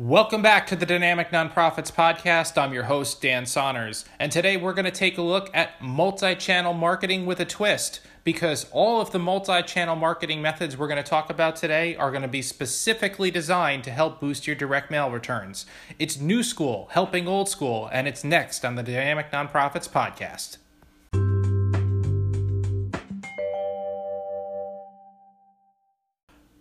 Welcome back to the Dynamic Nonprofits Podcast. I'm your host, Dan Saunders, and today we're going to take a look at multi channel marketing with a twist because all of the multi channel marketing methods we're going to talk about today are going to be specifically designed to help boost your direct mail returns. It's new school, helping old school, and it's next on the Dynamic Nonprofits Podcast.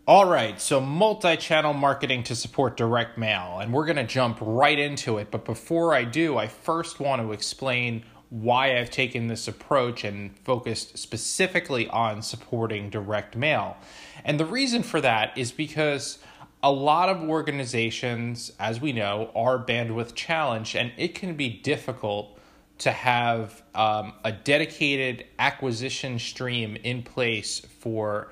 All right, so multi channel marketing to support direct mail, and we're going to jump right into it. But before I do, I first want to explain why I've taken this approach and focused specifically on supporting direct mail. And the reason for that is because a lot of organizations, as we know, are bandwidth challenged, and it can be difficult to have um, a dedicated acquisition stream in place for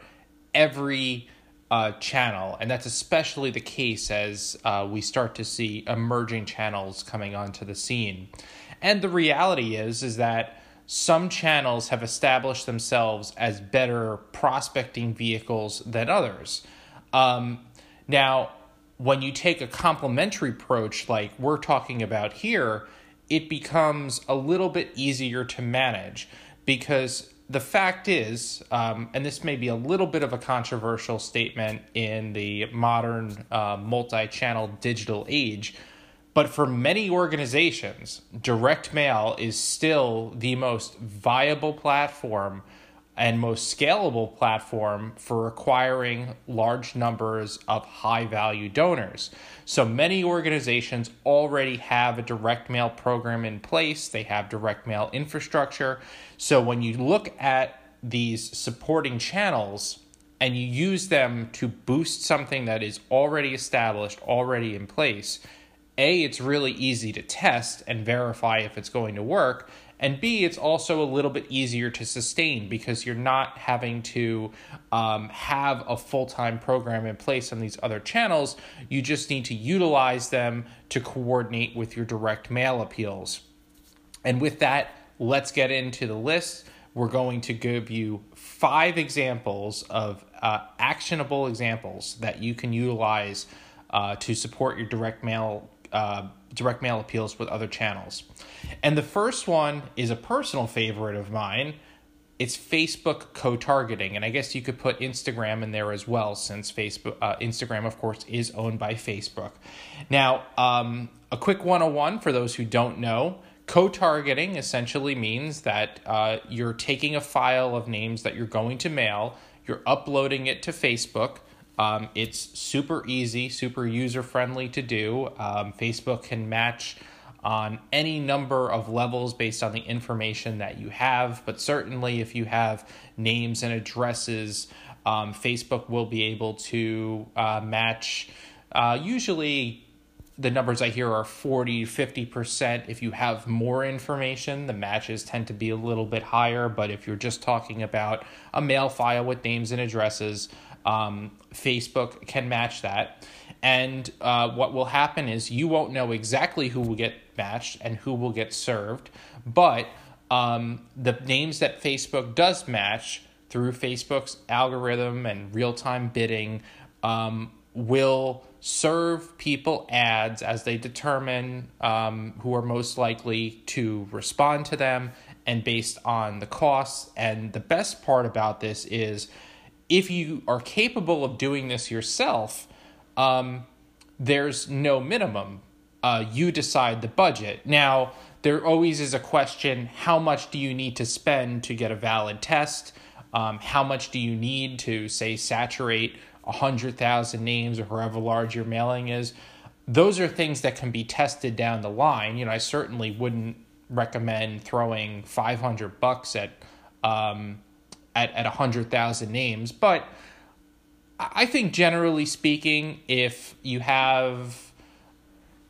every uh, channel, and that's especially the case as uh, we start to see emerging channels coming onto the scene. And the reality is, is that some channels have established themselves as better prospecting vehicles than others. Um, now, when you take a complementary approach like we're talking about here, it becomes a little bit easier to manage because the fact is, um, and this may be a little bit of a controversial statement in the modern uh, multi channel digital age, but for many organizations, direct mail is still the most viable platform and most scalable platform for acquiring large numbers of high value donors. So many organizations already have a direct mail program in place, they have direct mail infrastructure. So when you look at these supporting channels and you use them to boost something that is already established, already in place, A, it's really easy to test and verify if it's going to work. And B, it's also a little bit easier to sustain because you're not having to um, have a full time program in place on these other channels. You just need to utilize them to coordinate with your direct mail appeals. And with that, let's get into the list. We're going to give you five examples of uh, actionable examples that you can utilize uh, to support your direct mail uh, direct mail appeals with other channels. And the first one is a personal favorite of mine. It's Facebook co-targeting, and I guess you could put Instagram in there as well, since Facebook, uh, Instagram, of course, is owned by Facebook. Now, um, a quick 101 for those who don't know. Co-targeting essentially means that uh, you're taking a file of names that you're going to mail, you're uploading it to Facebook, um, it's super easy, super user friendly to do. Um, Facebook can match on any number of levels based on the information that you have, but certainly if you have names and addresses, um, Facebook will be able to uh, match. Uh, usually, the numbers I hear are 40 50%. If you have more information, the matches tend to be a little bit higher. But if you're just talking about a mail file with names and addresses, um, Facebook can match that. And uh, what will happen is you won't know exactly who will get matched and who will get served, but um, the names that Facebook does match through Facebook's algorithm and real time bidding um, will serve people ads as they determine um, who are most likely to respond to them and based on the costs. And the best part about this is if you are capable of doing this yourself, um, there's no minimum. Uh, you decide the budget. Now, there always is a question how much do you need to spend to get a valid test? Um, how much do you need to, say, saturate 100,000 names or however large your mailing is? Those are things that can be tested down the line. You know, I certainly wouldn't recommend throwing 500 bucks at um, at at hundred thousand names, but I think generally speaking, if you have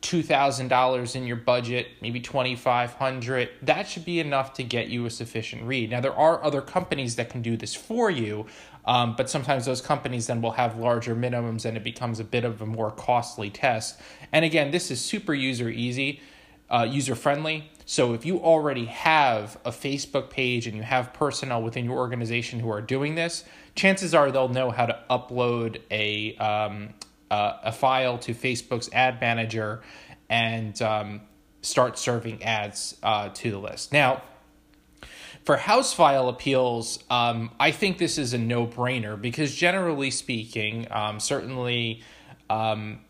two thousand dollars in your budget, maybe twenty five hundred, that should be enough to get you a sufficient read. Now there are other companies that can do this for you, um, but sometimes those companies then will have larger minimums, and it becomes a bit of a more costly test. And again, this is super user easy uh, user friendly. So if you already have a Facebook page and you have personnel within your organization who are doing this, chances are they'll know how to upload a um, uh, a file to Facebook's ad manager and um, start serving ads uh, to the list. Now, for house file appeals, um, I think this is a no brainer because generally speaking, um, certainly um,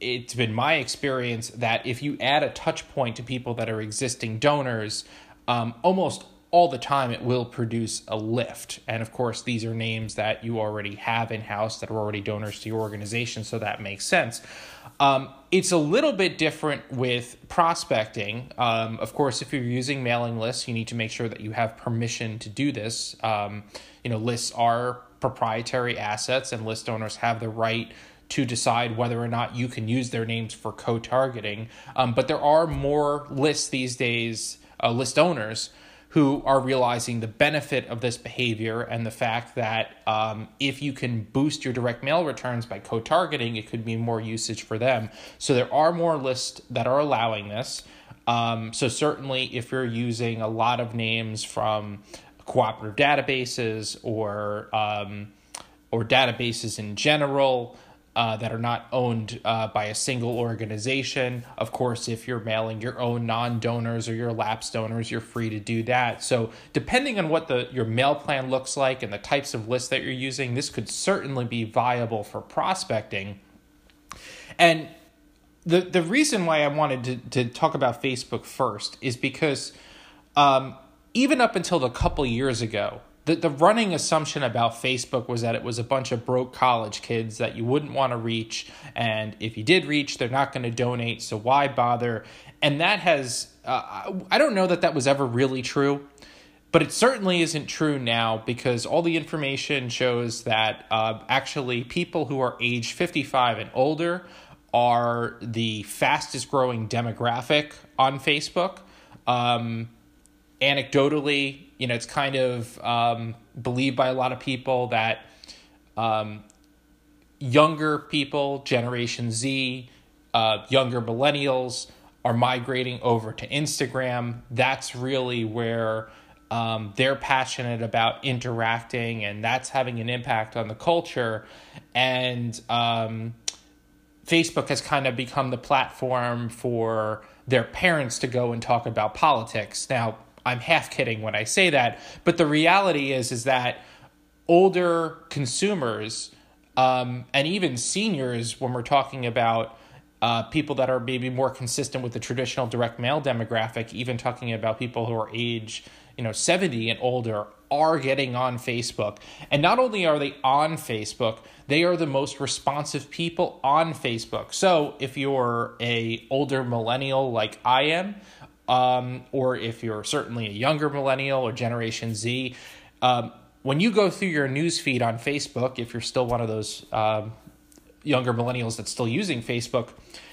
it's been my experience that if you add a touch point to people that are existing donors, um, almost all the time it will produce a lift. And of course, these are names that you already have in house that are already donors to your organization, so that makes sense. Um, it's a little bit different with prospecting. Um, of course, if you're using mailing lists, you need to make sure that you have permission to do this. Um, you know, lists are proprietary assets, and list owners have the right to decide whether or not you can use their names for co targeting. Um, but there are more lists these days, uh, list owners who are realizing the benefit of this behavior and the fact that um, if you can boost your direct mail returns by co targeting, it could be more usage for them. So there are more lists that are allowing this. Um, so certainly, if you're using a lot of names from cooperative databases or um, or databases in general, uh, that are not owned uh, by a single organization. Of course, if you're mailing your own non-donors or your lapsed donors, you're free to do that. So, depending on what the your mail plan looks like and the types of lists that you're using, this could certainly be viable for prospecting. And the the reason why I wanted to, to talk about Facebook first is because um, even up until a couple years ago, the, the running assumption about Facebook was that it was a bunch of broke college kids that you wouldn't want to reach. And if you did reach, they're not going to donate. So why bother? And that has, uh, I don't know that that was ever really true. But it certainly isn't true now because all the information shows that uh, actually people who are age 55 and older are the fastest growing demographic on Facebook. Um, anecdotally, you know, it's kind of um, believed by a lot of people that um, younger people, Generation Z, uh, younger millennials, are migrating over to Instagram. That's really where um, they're passionate about interacting, and that's having an impact on the culture. And um, Facebook has kind of become the platform for their parents to go and talk about politics. Now, I'm half kidding when I say that, but the reality is is that older consumers um, and even seniors, when we're talking about uh, people that are maybe more consistent with the traditional direct mail demographic, even talking about people who are age, you know, 70 and older, are getting on Facebook. And not only are they on Facebook, they are the most responsive people on Facebook. So if you're a older millennial like I am, um, or if you're certainly a younger millennial or Generation Z, um, when you go through your news feed on Facebook, if you're still one of those um, younger millennials that's still using Facebook,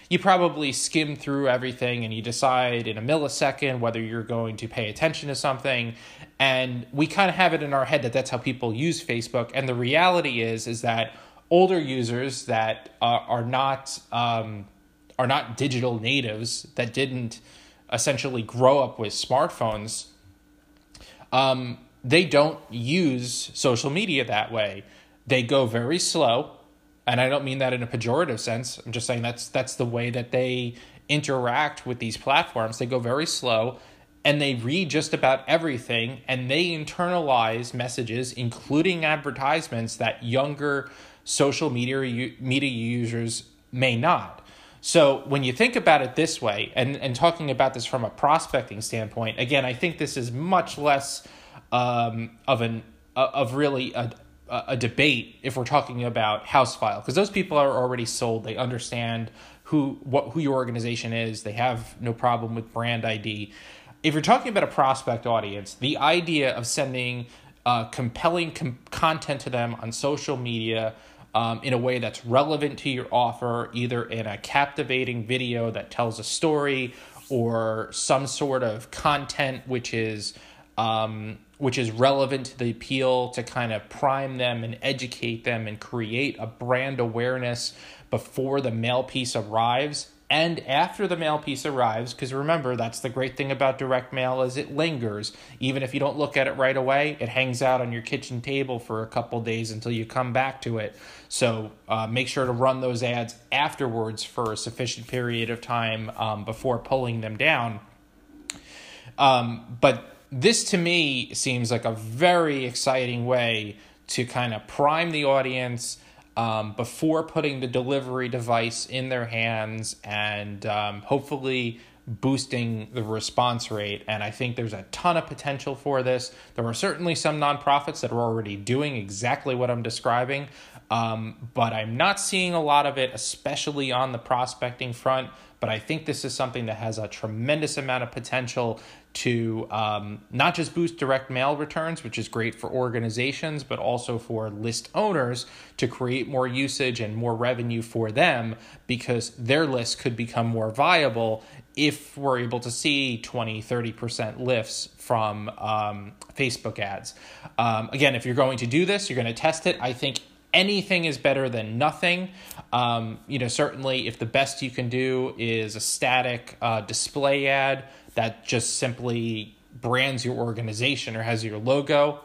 you probably skim through everything and you decide in a millisecond whether you're going to pay attention to something. And we kind of have it in our head that that's how people use Facebook. And the reality is, is that older users that uh, are not um, are not digital natives that didn't essentially grow up with smartphones, um, they don't use social media that way. They go very slow, and I don't mean that in a pejorative sense. I'm just saying that's that's the way that they interact with these platforms. They go very slow and they read just about everything and they internalize messages including advertisements that younger social media media users may not. So when you think about it this way, and, and talking about this from a prospecting standpoint, again, I think this is much less um, of an uh, of really a, a debate if we're talking about house file because those people are already sold. They understand who what who your organization is. They have no problem with brand ID. If you're talking about a prospect audience, the idea of sending uh, compelling com- content to them on social media um, in a way that's relevant to your offer, either in a captivating video that tells a story or some sort of content which is um, which is relevant to the appeal to kind of prime them and educate them and create a brand awareness before the mail piece arrives and after the mail piece arrives because remember that's the great thing about direct mail is it lingers. Even if you don't look at it right away it hangs out on your kitchen table for a couple days until you come back to it. So uh, make sure to run those ads afterwards for a sufficient period of time um, before pulling them down. Um, but this to me seems like a very exciting way to kind of prime the audience um, before putting the delivery device in their hands and um, hopefully boosting the response rate. And I think there's a ton of potential for this. There are certainly some nonprofits that are already doing exactly what I'm describing, um, but I'm not seeing a lot of it, especially on the prospecting front. But I think this is something that has a tremendous amount of potential to um, not just boost direct mail returns, which is great for organizations, but also for list owners to create more usage and more revenue for them because their list could become more viable if we're able to see 20, 30% lifts from um, Facebook ads. Um, again, if you're going to do this, you're going to test it. I think anything is better than nothing. Um, you know, certainly if the best you can do is a static uh, display ad that just simply brands your organization or has your logo,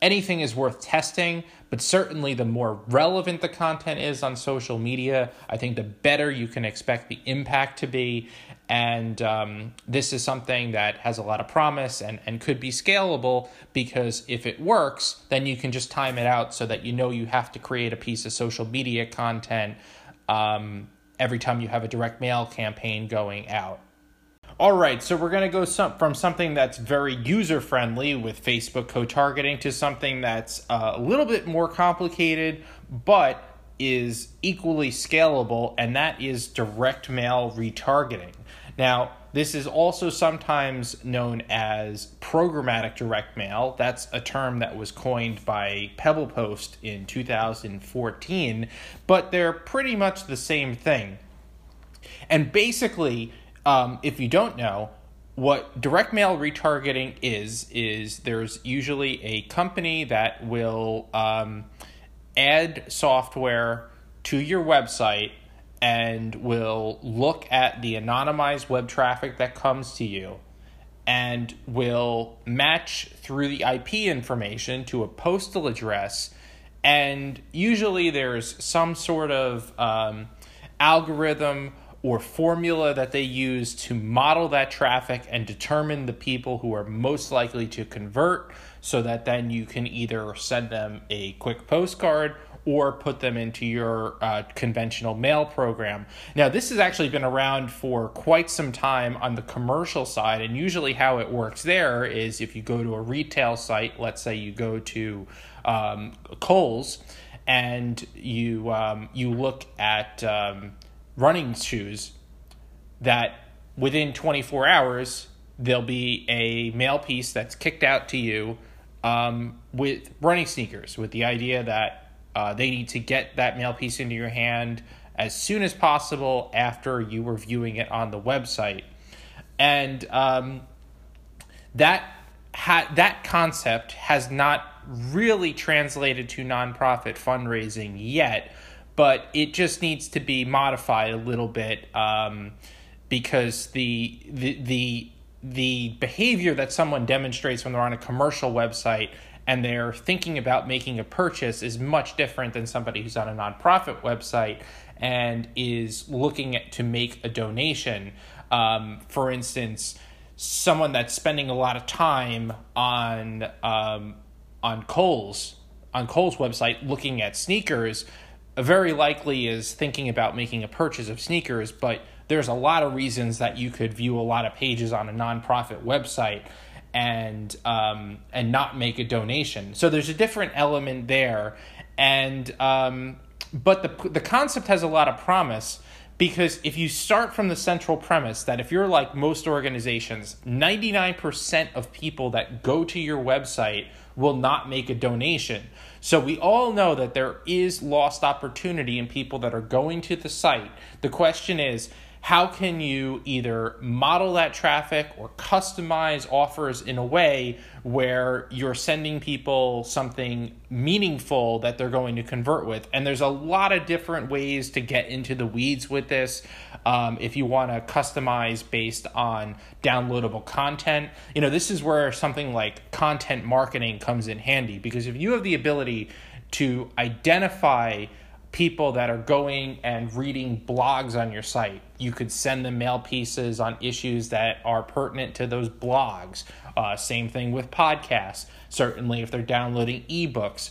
anything is worth testing. But certainly, the more relevant the content is on social media, I think the better you can expect the impact to be. And um, this is something that has a lot of promise and, and could be scalable because if it works, then you can just time it out so that you know you have to create a piece of social media content um, every time you have a direct mail campaign going out. All right, so we're going to go some, from something that's very user friendly with Facebook co targeting to something that's uh, a little bit more complicated, but is equally scalable, and that is direct mail retargeting. Now, this is also sometimes known as programmatic direct mail. That's a term that was coined by PebblePost in 2014, but they're pretty much the same thing. And basically, um, if you don't know, what direct mail retargeting is, is there's usually a company that will um, add software to your website and will look at the anonymized web traffic that comes to you and will match through the IP information to a postal address. And usually there's some sort of um, algorithm or formula that they use to model that traffic and determine the people who are most likely to convert so that then you can either send them a quick postcard or put them into your uh, conventional mail program. Now, this has actually been around for quite some time on the commercial side, and usually how it works there is if you go to a retail site, let's say you go to um, Kohl's, and you um, you look at um, running shoes, that within 24 hours there'll be a mail piece that's kicked out to you um, with running sneakers, with the idea that uh, they need to get that mail piece into your hand as soon as possible after you were viewing it on the website. And um, that ha- that concept has not really translated to nonprofit fundraising yet, but it just needs to be modified a little bit um, because the the the the behavior that someone demonstrates when they're on a commercial website and they're thinking about making a purchase is much different than somebody who's on a nonprofit website and is looking at, to make a donation. Um, for instance, someone that's spending a lot of time on um, on Kohl's on Kohl's website looking at sneakers, very likely is thinking about making a purchase of sneakers, but there's a lot of reasons that you could view a lot of pages on a nonprofit website and um, and not make a donation. So there's a different element there, and um, but the the concept has a lot of promise because if you start from the central premise that if you're like most organizations, 99% of people that go to your website will not make a donation. So we all know that there is lost opportunity in people that are going to the site. The question is, how can you either model that traffic or customize offers in a way where you're sending people something meaningful that they're going to convert with? And there's a lot of different ways to get into the weeds with this. Um, if you want to customize based on downloadable content, you know, this is where something like content marketing comes in handy because if you have the ability to identify people that are going and reading blogs on your site. You could send them mail pieces on issues that are pertinent to those blogs. Uh, same thing with podcasts, certainly if they're downloading ebooks.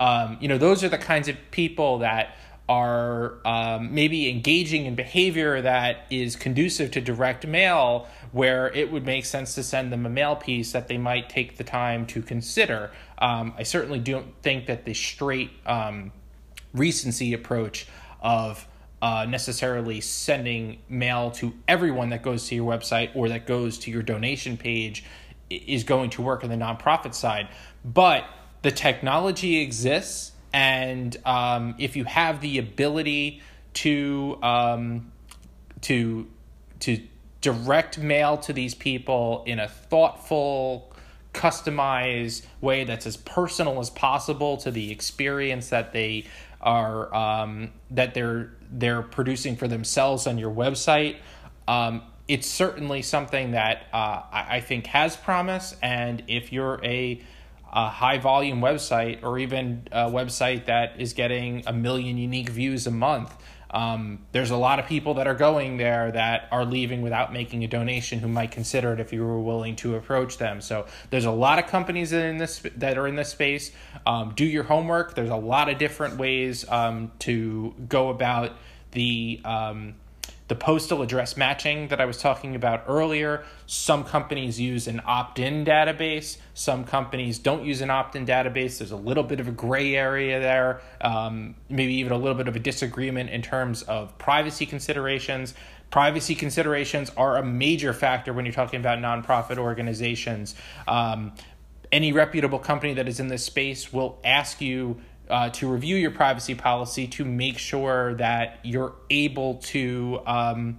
Um, you know, those are the kinds of people that are um, maybe engaging in behavior that is conducive to direct mail, where it would make sense to send them a mail piece that they might take the time to consider. Um, I certainly don't think that the straight um, recency approach of uh, necessarily sending mail to everyone that goes to your website or that goes to your donation page is going to work on the nonprofit side. But the technology exists, and um, if you have the ability to um, to to direct mail to these people in a thoughtful, customized way that's as personal as possible to the experience that they are um, that they're they're producing for themselves on your website. Um, it's certainly something that uh, I, think has promise, and if you're a a high volume website or even a website that is getting a million unique views a month, um, there's a lot of people that are going there that are leaving without making a donation who might consider it if you were willing to approach them. So there's a lot of companies that in this that are in this space. Um, do your homework. There's a lot of different ways um, to go about the um, the postal address matching that I was talking about earlier. Some companies use an opt in database, some companies don't use an opt in database. There's a little bit of a gray area there, um, maybe even a little bit of a disagreement in terms of privacy considerations. Privacy considerations are a major factor when you're talking about nonprofit organizations. Um, any reputable company that is in this space will ask you uh, to review your privacy policy to make sure that you're able to um,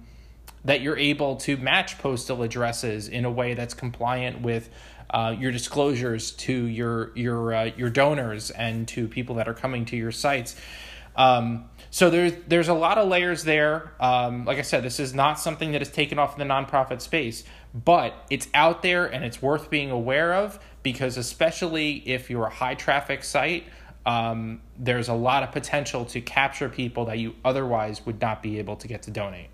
that you're able to match postal addresses in a way that's compliant with uh, your disclosures to your your uh, your donors and to people that are coming to your sites. Um, so there's there's a lot of layers there. Um, like I said, this is not something that is taken off in the nonprofit space, but it's out there and it's worth being aware of because especially if you're a high traffic site um, there's a lot of potential to capture people that you otherwise would not be able to get to donate.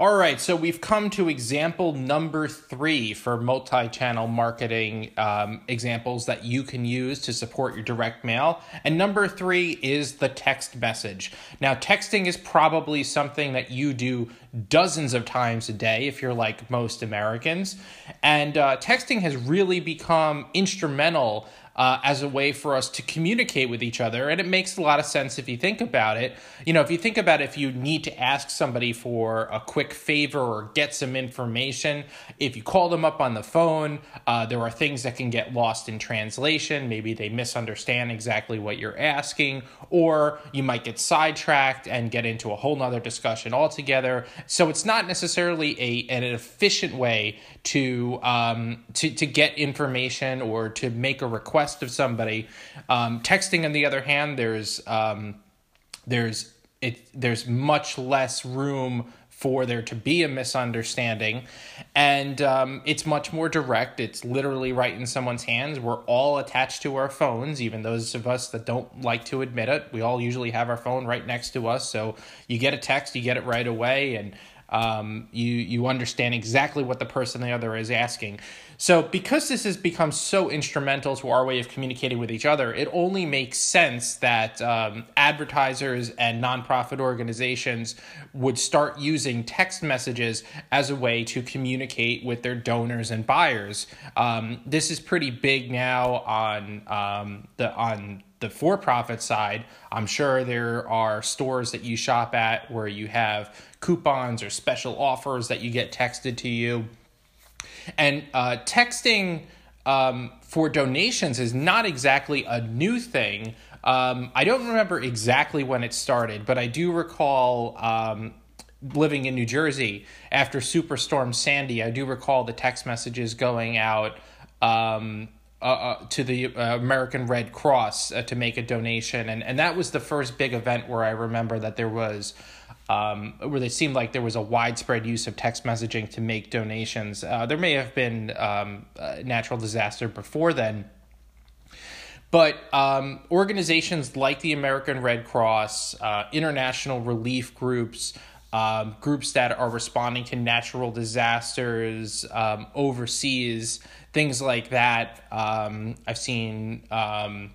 All right, so we've come to example number three for multi channel marketing um, examples that you can use to support your direct mail. And number three is the text message. Now, texting is probably something that you do dozens of times a day if you're like most Americans. And uh, texting has really become instrumental uh, as a way for us to communicate with each other. And it makes a lot of sense if you think about it. You know, if you think about if you need to ask somebody for a quick favor or get some information, if you call them up on the phone, uh, there are things that can get lost in translation. Maybe they misunderstand exactly what you're asking, or you might get sidetracked and get into a whole nother discussion altogether. So it's not necessarily a an efficient way to um, to to get information or to make a request of somebody. Um, texting, on the other hand, there's um, there's it there's much less room for there to be a misunderstanding. And um, it's much more direct. It's literally right in someone's hands. We're all attached to our phones, even those of us that don't like to admit it. We all usually have our phone right next to us. So you get a text, you get it right away. And um, you you understand exactly what the person the other is asking. So because this has become so instrumental to our way of communicating with each other, it only makes sense that um, advertisers and nonprofit organizations would start using text messages as a way to communicate with their donors and buyers. Um, this is pretty big now on um, the on the for-profit side, I'm sure there are stores that you shop at where you have coupons or special offers that you get texted to you. And uh, texting um, for donations is not exactly a new thing. Um, I don't remember exactly when it started, but I do recall um, living in New Jersey after Superstorm Sandy, I do recall the text messages going out um, uh, uh, to the uh, American Red Cross uh, to make a donation, and and that was the first big event where I remember that there was. Um, where it seemed like there was a widespread use of text messaging to make donations. Uh, there may have been um, natural disaster before then, but um, organizations like the American Red Cross, uh, international relief groups, um, groups that are responding to natural disasters um, overseas, things like that. Um, I've seen um,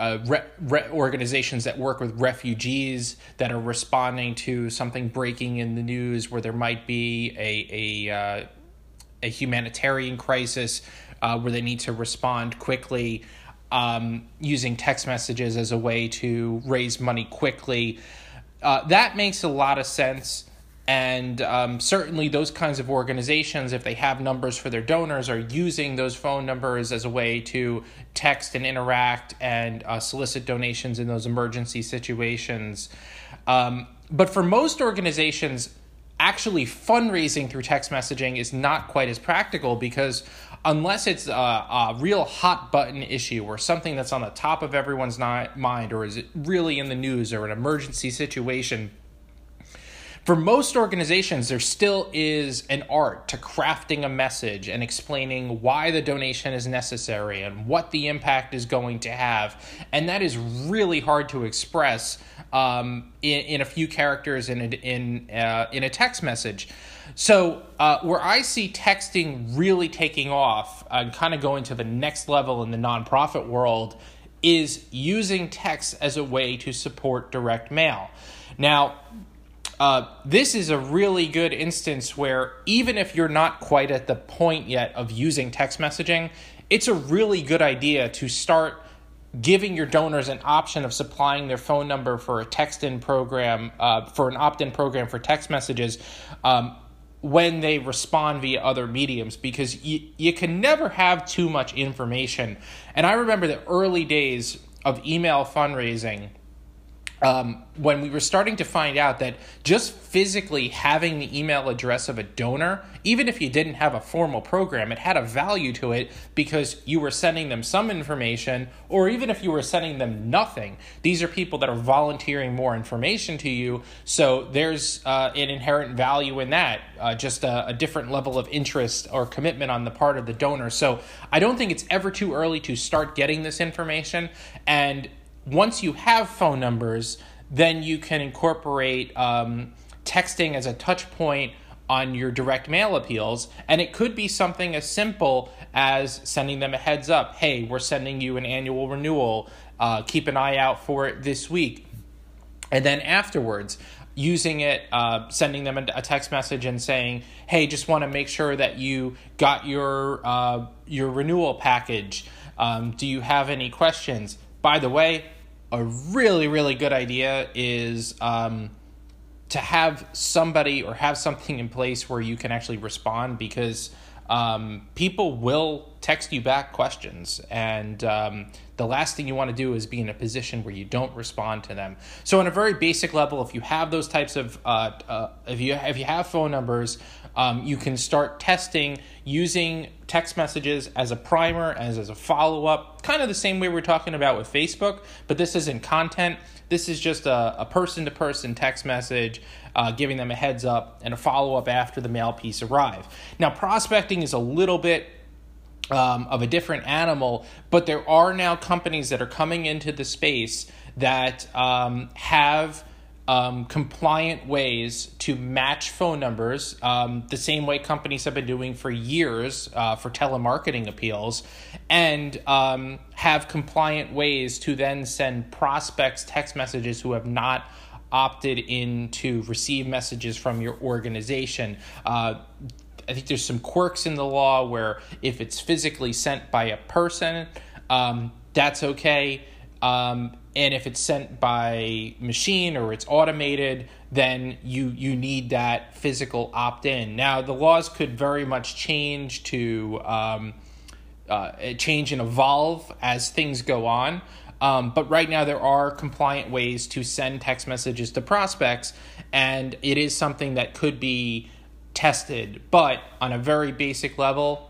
uh, re- re- organizations that work with refugees that are responding to something breaking in the news where there might be a a, uh, a humanitarian crisis uh, where they need to respond quickly. Um, using text messages as a way to raise money quickly. Uh, that makes a lot of sense. And um, certainly, those kinds of organizations, if they have numbers for their donors, are using those phone numbers as a way to text and interact and uh, solicit donations in those emergency situations. Um, but for most organizations, actually fundraising through text messaging is not quite as practical because unless it's a, a, real hot button issue or something that's on the top of everyone's mind or is it really in the news or an emergency situation for most organizations, there still is an art to crafting a message and explaining why the donation is necessary and what the impact is going to have. And that is really hard to express um, in, in a few characters in a, in, uh, in a text message. So, uh, where I see texting really taking off and kind of going to the next level in the nonprofit world is using text as a way to support direct mail. Now, uh, this is a really good instance where even if you're not quite at the point yet of using text messaging, it's a really good idea to start giving your donors an option of supplying their phone number for a text in program, uh, for an opt in program for text messages. Um, when they respond via other mediums because you, you can never have too much information. And I remember the early days of email fundraising um, when we were starting to find out that just physically having the email address of a donor, even if you didn't have a formal program, it had a value to it because you were sending them some information, or even if you were sending them nothing, these are people that are volunteering more information to you. So there's uh, an inherent value in that, uh, just a, a different level of interest or commitment on the part of the donor. So I don't think it's ever too early to start getting this information. And once you have phone numbers, then you can incorporate um, texting as a touch point on your direct mail appeals. And it could be something as simple as sending them a heads up hey, we're sending you an annual renewal. Uh, keep an eye out for it this week. And then afterwards, using it, uh, sending them a, text message and saying, "Hey, just want to make sure that you got your uh, your renewal package. Um, do you have any questions?" By the way, a really, really good idea is um, to have somebody or have something in place where you can actually respond because um, people will text you back questions. And um, the last thing you want to do is be in a position where you don't respond to them. So, on a very basic level, if you have those types of, uh, uh, if you if you have phone numbers, um, you can start testing using text messages as a primer, as, as a follow up, kind of the same way we're talking about with Facebook, but this isn't content. This is just a person to person text message, uh, giving them a heads up and a follow up after the mail piece arrive. Now, prospecting is a little bit um, of a different animal, but there are now companies that are coming into the space that um, have um, compliant ways to match phone numbers, um, the same way companies have been doing for years uh, for telemarketing appeals, and um, have compliant ways to then send prospects text messages who have not opted in to receive messages from your organization. Uh, I think there's some quirks in the law where if it's physically sent by a person, um, that's okay. Um, and if it's sent by machine or it's automated then you you need that physical opt-in now the laws could very much change to um, uh, change and evolve as things go on Um, but right now, there are compliant ways to send text messages to prospects, and it is something that could be tested. But on a very basic level,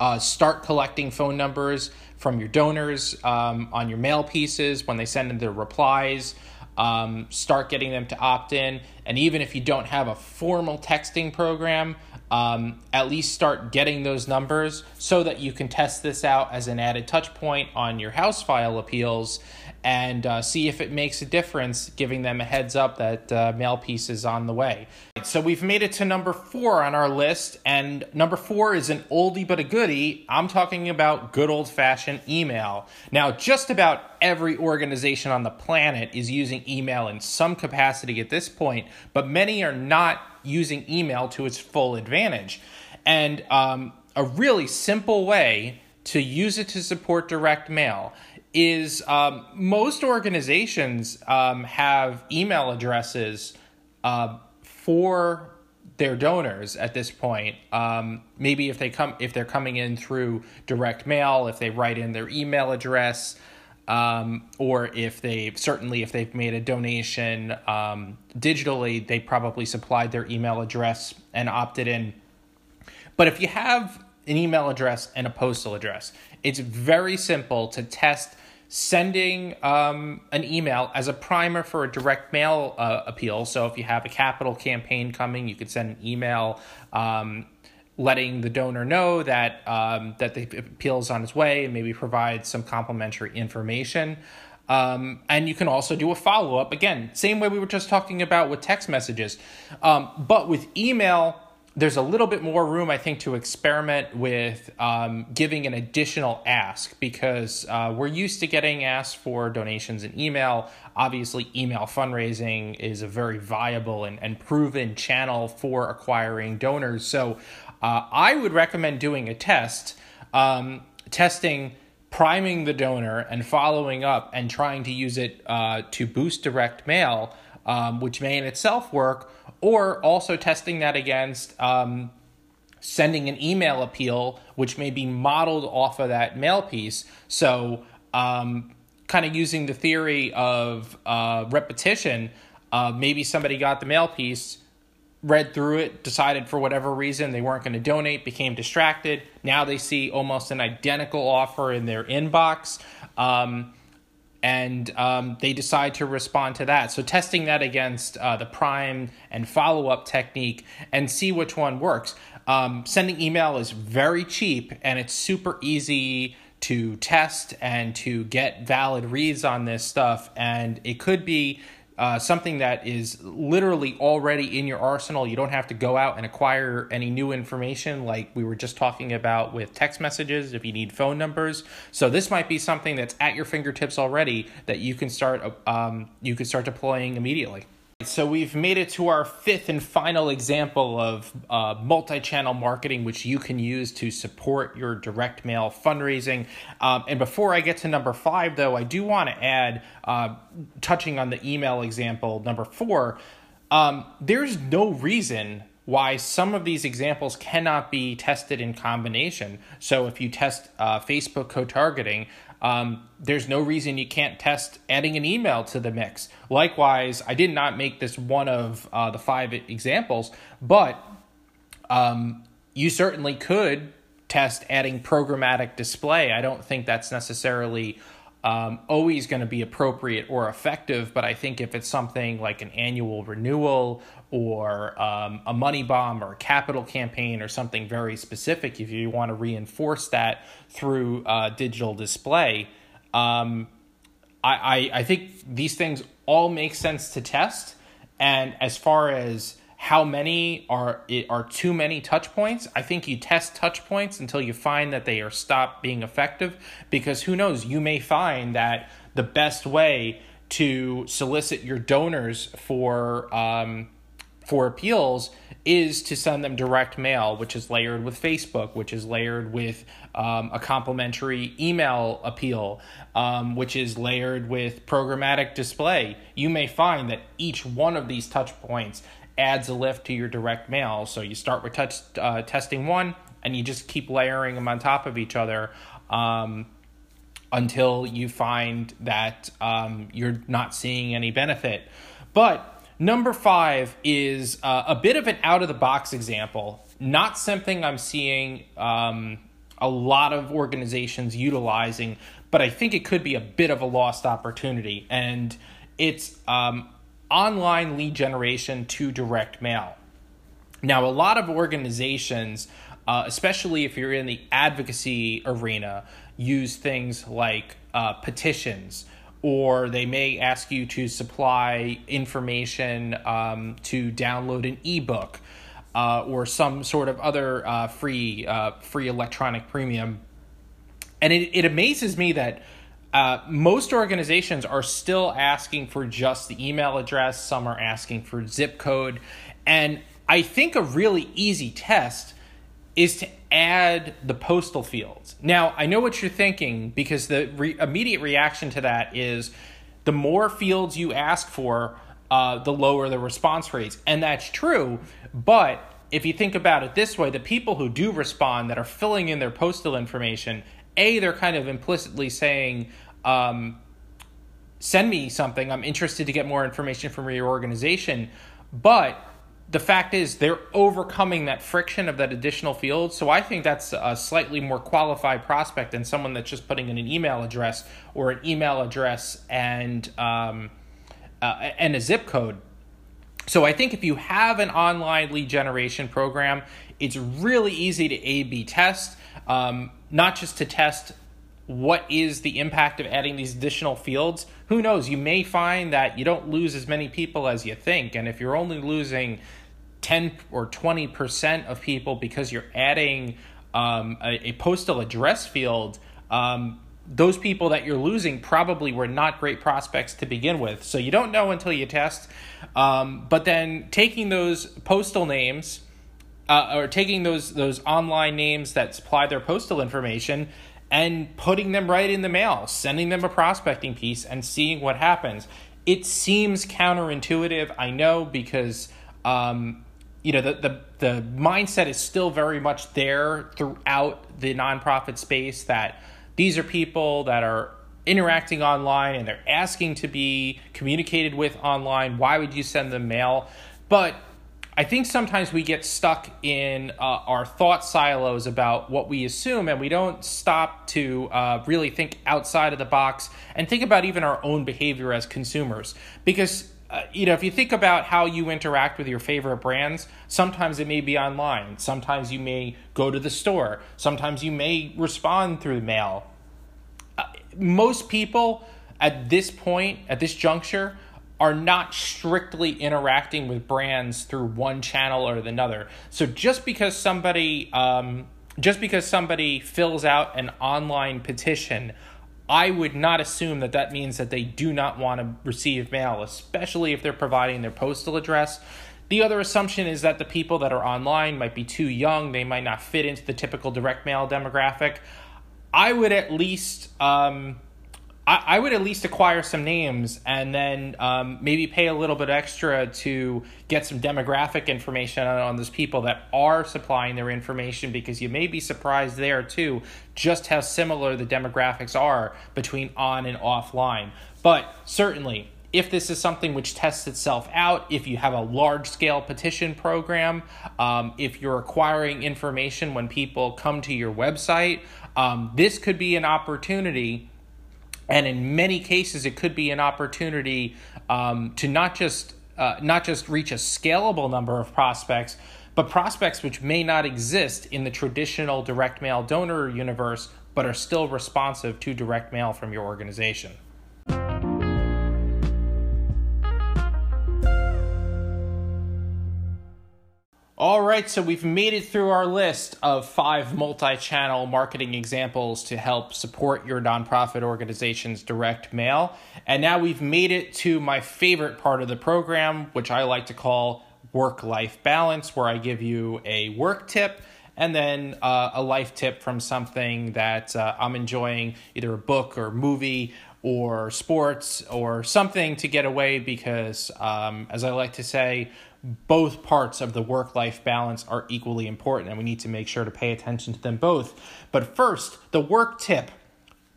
uh, start collecting phone numbers from your donors um, on your mail pieces when they send in their replies. Um, start getting them to opt in. And even if you don't have a formal texting program, um, at least start getting those numbers so that you can test this out as an added touch point on your house file appeals and uh, see if it makes a difference, giving them a heads up that uh, mail piece is on the way. So we've made it to number four on our list, and number four is an oldie but a goodie. I'm talking about good old fashioned email. Now, just about every organization on the planet is using email in some capacity at this point, but many are not using email to its full advantage. And um, a really simple way to use it to support direct mail is um, most organizations um, have email addresses uh, for their donors at this point. Um, maybe if they come if they're coming in through direct mail, if they write in their email address, um, or if they certainly if they've made a donation um, digitally, they probably supplied their email address and opted in. But if you have an email address and a postal address, it's very simple to test sending um, an email as a primer for a direct mail uh, appeal. So if you have a capital campaign coming, you could send an email um, letting the donor know that um, that the appeal is on its way and maybe provide some complimentary information. Um, and you can also do a follow up again, same way we were just talking about with text messages, um, but with email there's a little bit more room, I think, to experiment with um, giving an additional ask because uh, we're used to getting asked for donations in email. Obviously, email fundraising is a very viable and, and proven channel for acquiring donors. So uh, I would recommend doing a test, um, testing priming the donor and following up and trying to use it uh, to boost direct mail, um, which may in itself work or also testing that against um, sending an email appeal, which may be modeled off of that mail piece. So, um, kind of using the theory of uh, repetition, uh, maybe somebody got the mail piece, read through it, decided for whatever reason they weren't going to donate, became distracted. Now they see almost an identical offer in their inbox. Um, and um, they decide to respond to that. So testing that against uh, the prime and follow up technique and see which one works. Um, sending email is very cheap and it's super easy to test and to get valid reads on this stuff. And it could be uh, something that is literally already in your arsenal. You don't have to go out and acquire any new information like we were just talking about with text messages if you need phone numbers. So this might be something that's at your fingertips already that you can start um, you can start deploying immediately. So we've made it to our fifth and final example of uh, multi-channel marketing, which you can use to support your direct mail fundraising. Um, and before I get to number five, though, I do want to add, uh, touching on the email example, number four, um, there's no reason why some of these examples cannot be tested in combination. So if you test uh, Facebook co-targeting, um, there's no reason you can't test adding an email to the mix. Likewise, I did not make this one of uh, the five examples, but um, you certainly could test adding programmatic display. I don't think that's necessarily um, always going to be appropriate or effective, but I think if it's something like an annual renewal or um, a money bomb or a capital campaign or something very specific, if you want to reinforce that through uh, digital display, um, I, I, I think these things all make sense to test. And as far as how many are are too many touch points i think you test touch points until you find that they are stopped being effective because who knows you may find that the best way to solicit your donors for um, for appeals is to send them direct mail, which is layered with Facebook, which is layered with um, a complimentary email appeal, um, which is layered with programmatic display. You may find that each one of these touch points adds a lift to your direct mail. So you start with touch, uh, testing one and you just keep layering them on top of each other. Um, until you find that um, you're not seeing any benefit. But number five is uh, a bit of an out of the box example, not something I'm seeing um, a lot of organizations utilizing, but I think it could be a bit of a lost opportunity. And it's um, online lead generation to direct mail. Now, a lot of organizations, uh, especially if you're in the advocacy arena, use things like uh, petitions, or they may ask you to supply information um, to download an ebook. Uh, or some sort of other uh, free uh, free electronic premium, and it, it amazes me that uh, most organizations are still asking for just the email address. Some are asking for zip code, and I think a really easy test is to add the postal fields. Now, I know what you're thinking because the re- immediate reaction to that is the more fields you ask for, uh, the lower the response rates. And that's true. But if you think about it this way, the people who do respond that are filling in their postal information, A, they're kind of implicitly saying, um, send me something. I'm interested to get more information from your organization. But the fact is they're overcoming that friction of that additional field. So I think that's a slightly more qualified prospect than someone that's just putting in an email address or an email address and um, uh, and a zip code. So I think if you have an online lead generation program, it's really easy to A/B test, um, not just to test what is the impact of adding these additional fields? Who knows? You may find that you don't lose as many people as you think. And if you're only losing 10 or 20% of people because you're adding um, a, a, postal address field um, those people that you're losing probably were not great prospects to begin with. So you don't know until you test. Um, but then taking those postal names uh, or taking those those online names that supply their postal information and putting them right in the mail, sending them a prospecting piece and seeing what happens. It seems counterintuitive, I know, because um, you know the, the the mindset is still very much there throughout the nonprofit space that these are people that are interacting online and they're asking to be communicated with online. Why would you send them mail? But I think sometimes we get stuck in uh, our thought silos about what we assume, and we don't stop to uh, really think outside of the box and think about even our own behavior as consumers. Because uh, you know, if you think about how you interact with your favorite brands, sometimes it may be online. Sometimes you may go to the store. Sometimes you may respond through mail. Uh, most people at this point, at this juncture, are not strictly interacting with brands through one channel or another. So just because somebody um, just because somebody fills out an online petition, I would not assume that that means that they do not want to receive mail, especially if they're providing their postal address. The other assumption is that the people that are online might be too young, they might not fit into the typical direct mail demographic. I would at least um, I, I would at least acquire some names and then um, maybe pay a little bit extra to get some demographic information on, on those people that are supplying their information because you may be surprised there too just how similar the demographics are between on and offline. But certainly, if this is something which tests itself out, if you have a large scale petition program, um, if you're acquiring information when people come to your website, um, this could be an opportunity and in many cases it could be an opportunity um, to not just uh, not just reach a scalable number of prospects but prospects which may not exist in the traditional direct mail donor universe but are still responsive to direct mail from your organization All right, so we've made it through our list of five multi channel marketing examples to help support your nonprofit organization's direct mail. And now we've made it to my favorite part of the program, which I like to call work life balance, where I give you a work tip and then uh, a life tip from something that uh, I'm enjoying, either a book or movie or sports or something to get away because, um, as I like to say, both parts of the work life balance are equally important and we need to make sure to pay attention to them both. But first, the work tip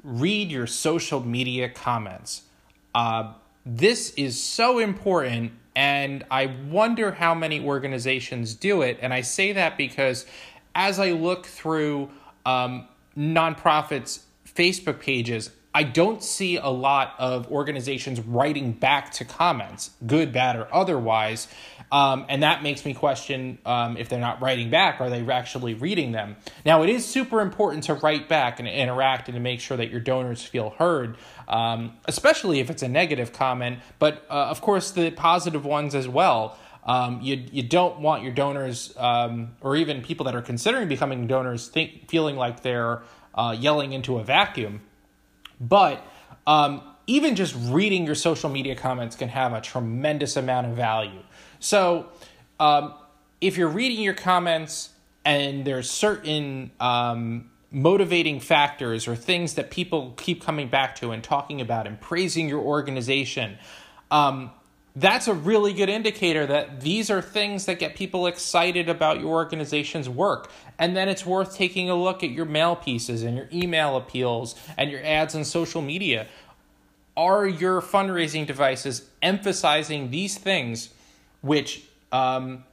read your social media comments. Uh, this is so important, and I wonder how many organizations do it. And I say that because as I look through um, nonprofits' Facebook pages, I don't see a lot of organizations writing back to comments, good, bad, or otherwise. Um, and that makes me question um, if they're not writing back, are they actually reading them? Now, it is super important to write back and interact and to make sure that your donors feel heard, um, especially if it's a negative comment, but uh, of course, the positive ones as well. Um, you you don't want your donors um, or even people that are considering becoming donors think feeling like they're uh, yelling into a vacuum. But um, even just reading your social media comments can have a tremendous amount of value. So um, if you're reading your comments and there's certain um, motivating factors or things that people keep coming back to and talking about and praising your organization, um, that's a really good indicator that these are things that get people excited about your organization's work. And then it's worth taking a look at your mail pieces and your email appeals and your ads on social media. Are your fundraising devices emphasizing these things which um,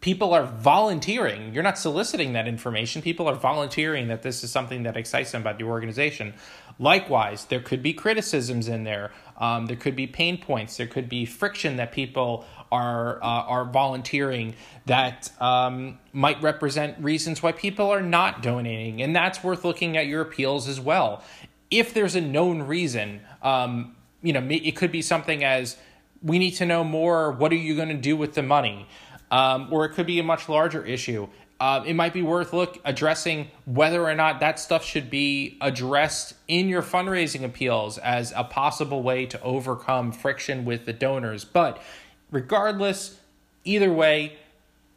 people are volunteering. You're not soliciting that information. People are volunteering that this is something that excites them about your organization. Likewise, there could be criticisms in there. Um, there could be pain points. There could be friction that people are uh, are volunteering that um, might represent reasons why people are not donating, and that's worth looking at your appeals as well. If there's a known reason, um, you know, it could be something as we need to know more. What are you going to do with the money? Um, or it could be a much larger issue. Uh, it might be worth look addressing whether or not that stuff should be addressed in your fundraising appeals as a possible way to overcome friction with the donors. But regardless, either way,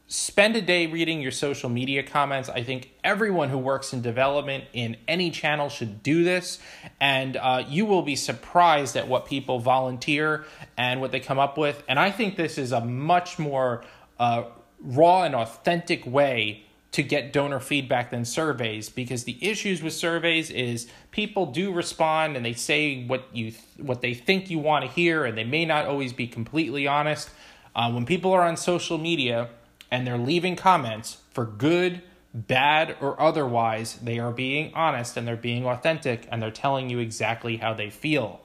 spend a day reading your social media comments. I think everyone who works in development in any channel should do this, and uh, you will be surprised at what people volunteer and what they come up with. And I think this is a much more uh, raw and authentic way to get donor feedback than surveys because the issues with surveys is people do respond and they say what you what they think you want to hear and they may not always be completely honest. Uh, when people are on social media and they're leaving comments for good bad or otherwise they are being honest and they're being authentic and they're telling you exactly how they feel.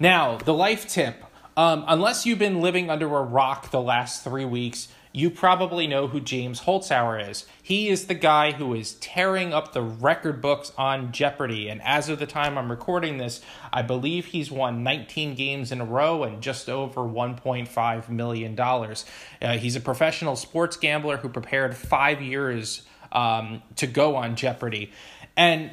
Now the life tip. Um, unless you've been living under a rock the last three weeks, you probably know who James Holzhauer is. He is the guy who is tearing up the record books on Jeopardy. And as of the time I'm recording this, I believe he's won 19 games in a row and just over $1.5 million. Uh, he's a professional sports gambler who prepared five years um, to go on Jeopardy. And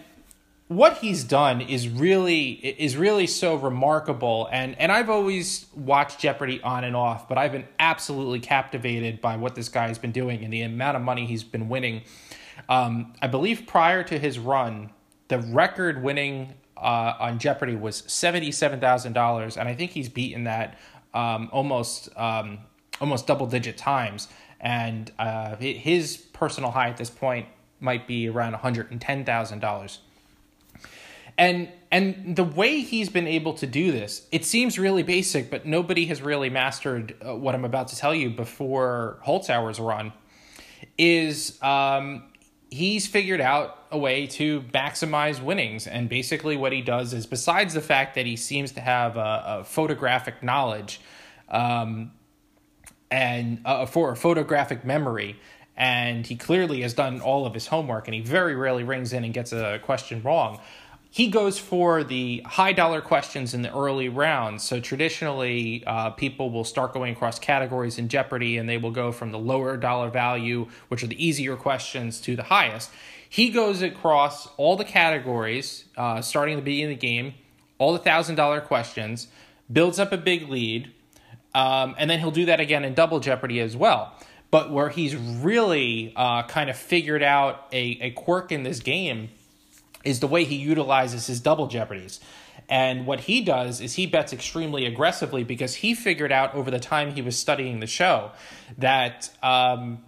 what he's done is really is really so remarkable. And and I've always watched Jeopardy on and off but I've been absolutely captivated by what this guy's been doing and the amount of money he's been winning. Um, I believe prior to his run the record winning uh, on Jeopardy was $77,000 and I think he's beaten that um, almost um, almost double digit times. And uh, his personal high at this point might be around $110,000 and and the way he's been able to do this, it seems really basic, but nobody has really mastered uh, what I'm about to tell you before Holzhauer's run. Is um, he's figured out a way to maximize winnings, and basically what he does is, besides the fact that he seems to have a, a photographic knowledge, um, and uh, for a photographic memory, and he clearly has done all of his homework, and he very rarely rings in and gets a question wrong he goes for the high dollar questions in the early rounds. So traditionally, uh, people will start going across categories in Jeopardy and they will go from the lower dollar value, which are the easier questions, to the highest. He goes across all the categories, uh, starting at the beginning of the game, all the thousand dollar questions, builds up a big lead, um, and then he'll do that again in Double Jeopardy as well. But where he's really uh, kind of figured out a, a quirk in this game is the way he utilizes his double jeopardies. And what he does is he bets extremely aggressively because he figured out over the time he was studying the show that um,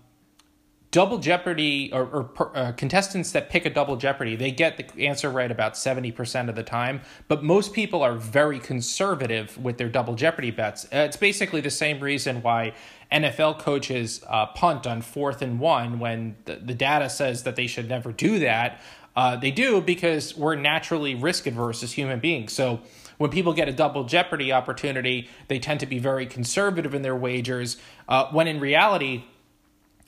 double jeopardy or, or uh, contestants that pick a double jeopardy they get the answer right about 70% of the time but most people are very conservative with their double jeopardy bets uh, it's basically the same reason why nfl coaches uh, punt on fourth and one when the, the data says that they should never do that uh, they do because we're naturally risk adverse as human beings so when people get a double jeopardy opportunity they tend to be very conservative in their wagers uh, when in reality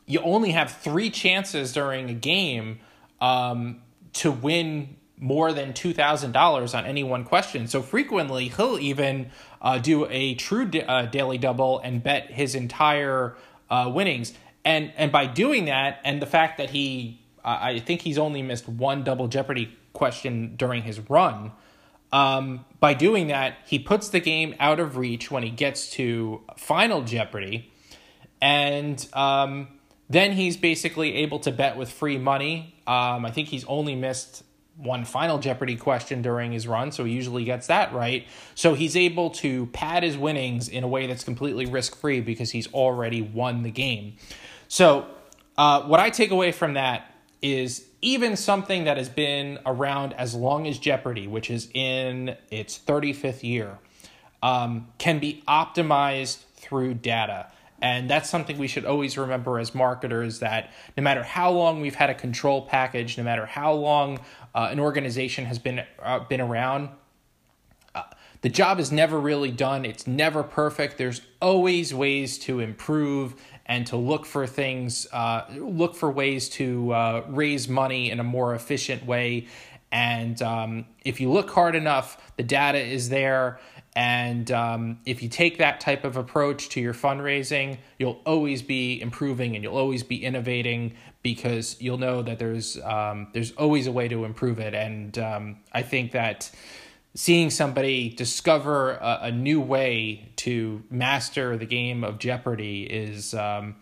you only have three chances during a game um, to win more than $2,000 on any one question. So frequently, he'll even uh, do a true da- uh, daily double and bet his entire uh, winnings. And, and by doing that, and the fact that he, I think he's only missed one double Jeopardy question during his run. Um, by doing that, he puts the game out of reach when he gets to Final Jeopardy. And um, then he's basically able to bet with free money. Um, I think he's only missed one final Jeopardy question during his run, so he usually gets that right. So he's able to pad his winnings in a way that's completely risk free because he's already won the game. So, uh, what I take away from that is even something that has been around as long as Jeopardy, which is in its 35th year, um, can be optimized through data. And that's something we should always remember as marketers that no matter how long we've had a control package, no matter how long uh, an organization has been uh, been around, uh, the job is never really done. It's never perfect. There's always ways to improve and to look for things, uh, look for ways to uh, raise money in a more efficient way. And um, if you look hard enough, the data is there and um, if you take that type of approach to your fundraising, you'll always be improving and you'll always be innovating because you'll know that there's um, there's always a way to improve it. And um, I think that seeing somebody discover a, a, new way to master the game of Jeopardy is um,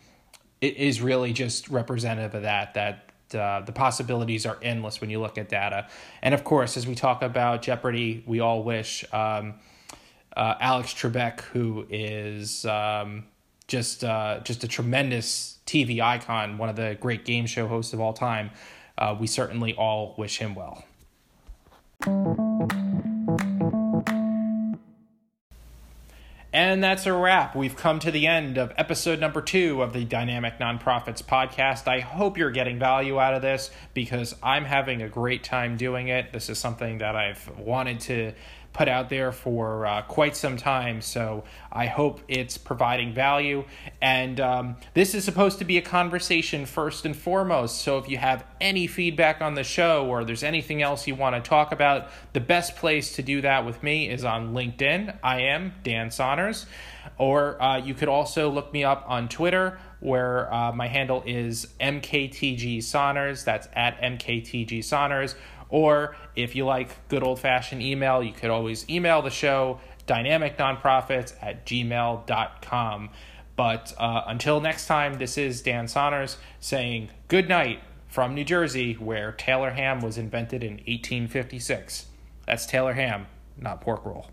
is really just representative of that. That uh, the possibilities are endless when you look at data. And of course, as we talk about Jeopardy, we all wish um, uh, Alex Trebek, who is um, just uh, just a tremendous TV icon, one of the great game show hosts of all time. Uh, we certainly all wish him well. And that's a wrap. We've come to the end of episode number two of the Dynamic Nonprofits podcast. I hope you're getting value out of this because I'm having a great time doing it. This is something that I've wanted to put out there for uh, quite some time. So I hope it's providing value. And um, this is supposed to be a conversation first and foremost. So if you have any feedback on the show or there's anything else you want to talk about, the best place to do that with me is on LinkedIn. I am Dan Saunders. Or uh, you could also look me up on Twitter where uh, my handle is MKTG Saunders. That's at MKTG Saunders or if you like good old fashioned email, you could always email the show, dynamicnonprofits at gmail.com. But uh, until next time, this is Dan Saunders saying good night from New Jersey, where Taylor ham was invented in 1856. That's Taylor ham, not pork roll.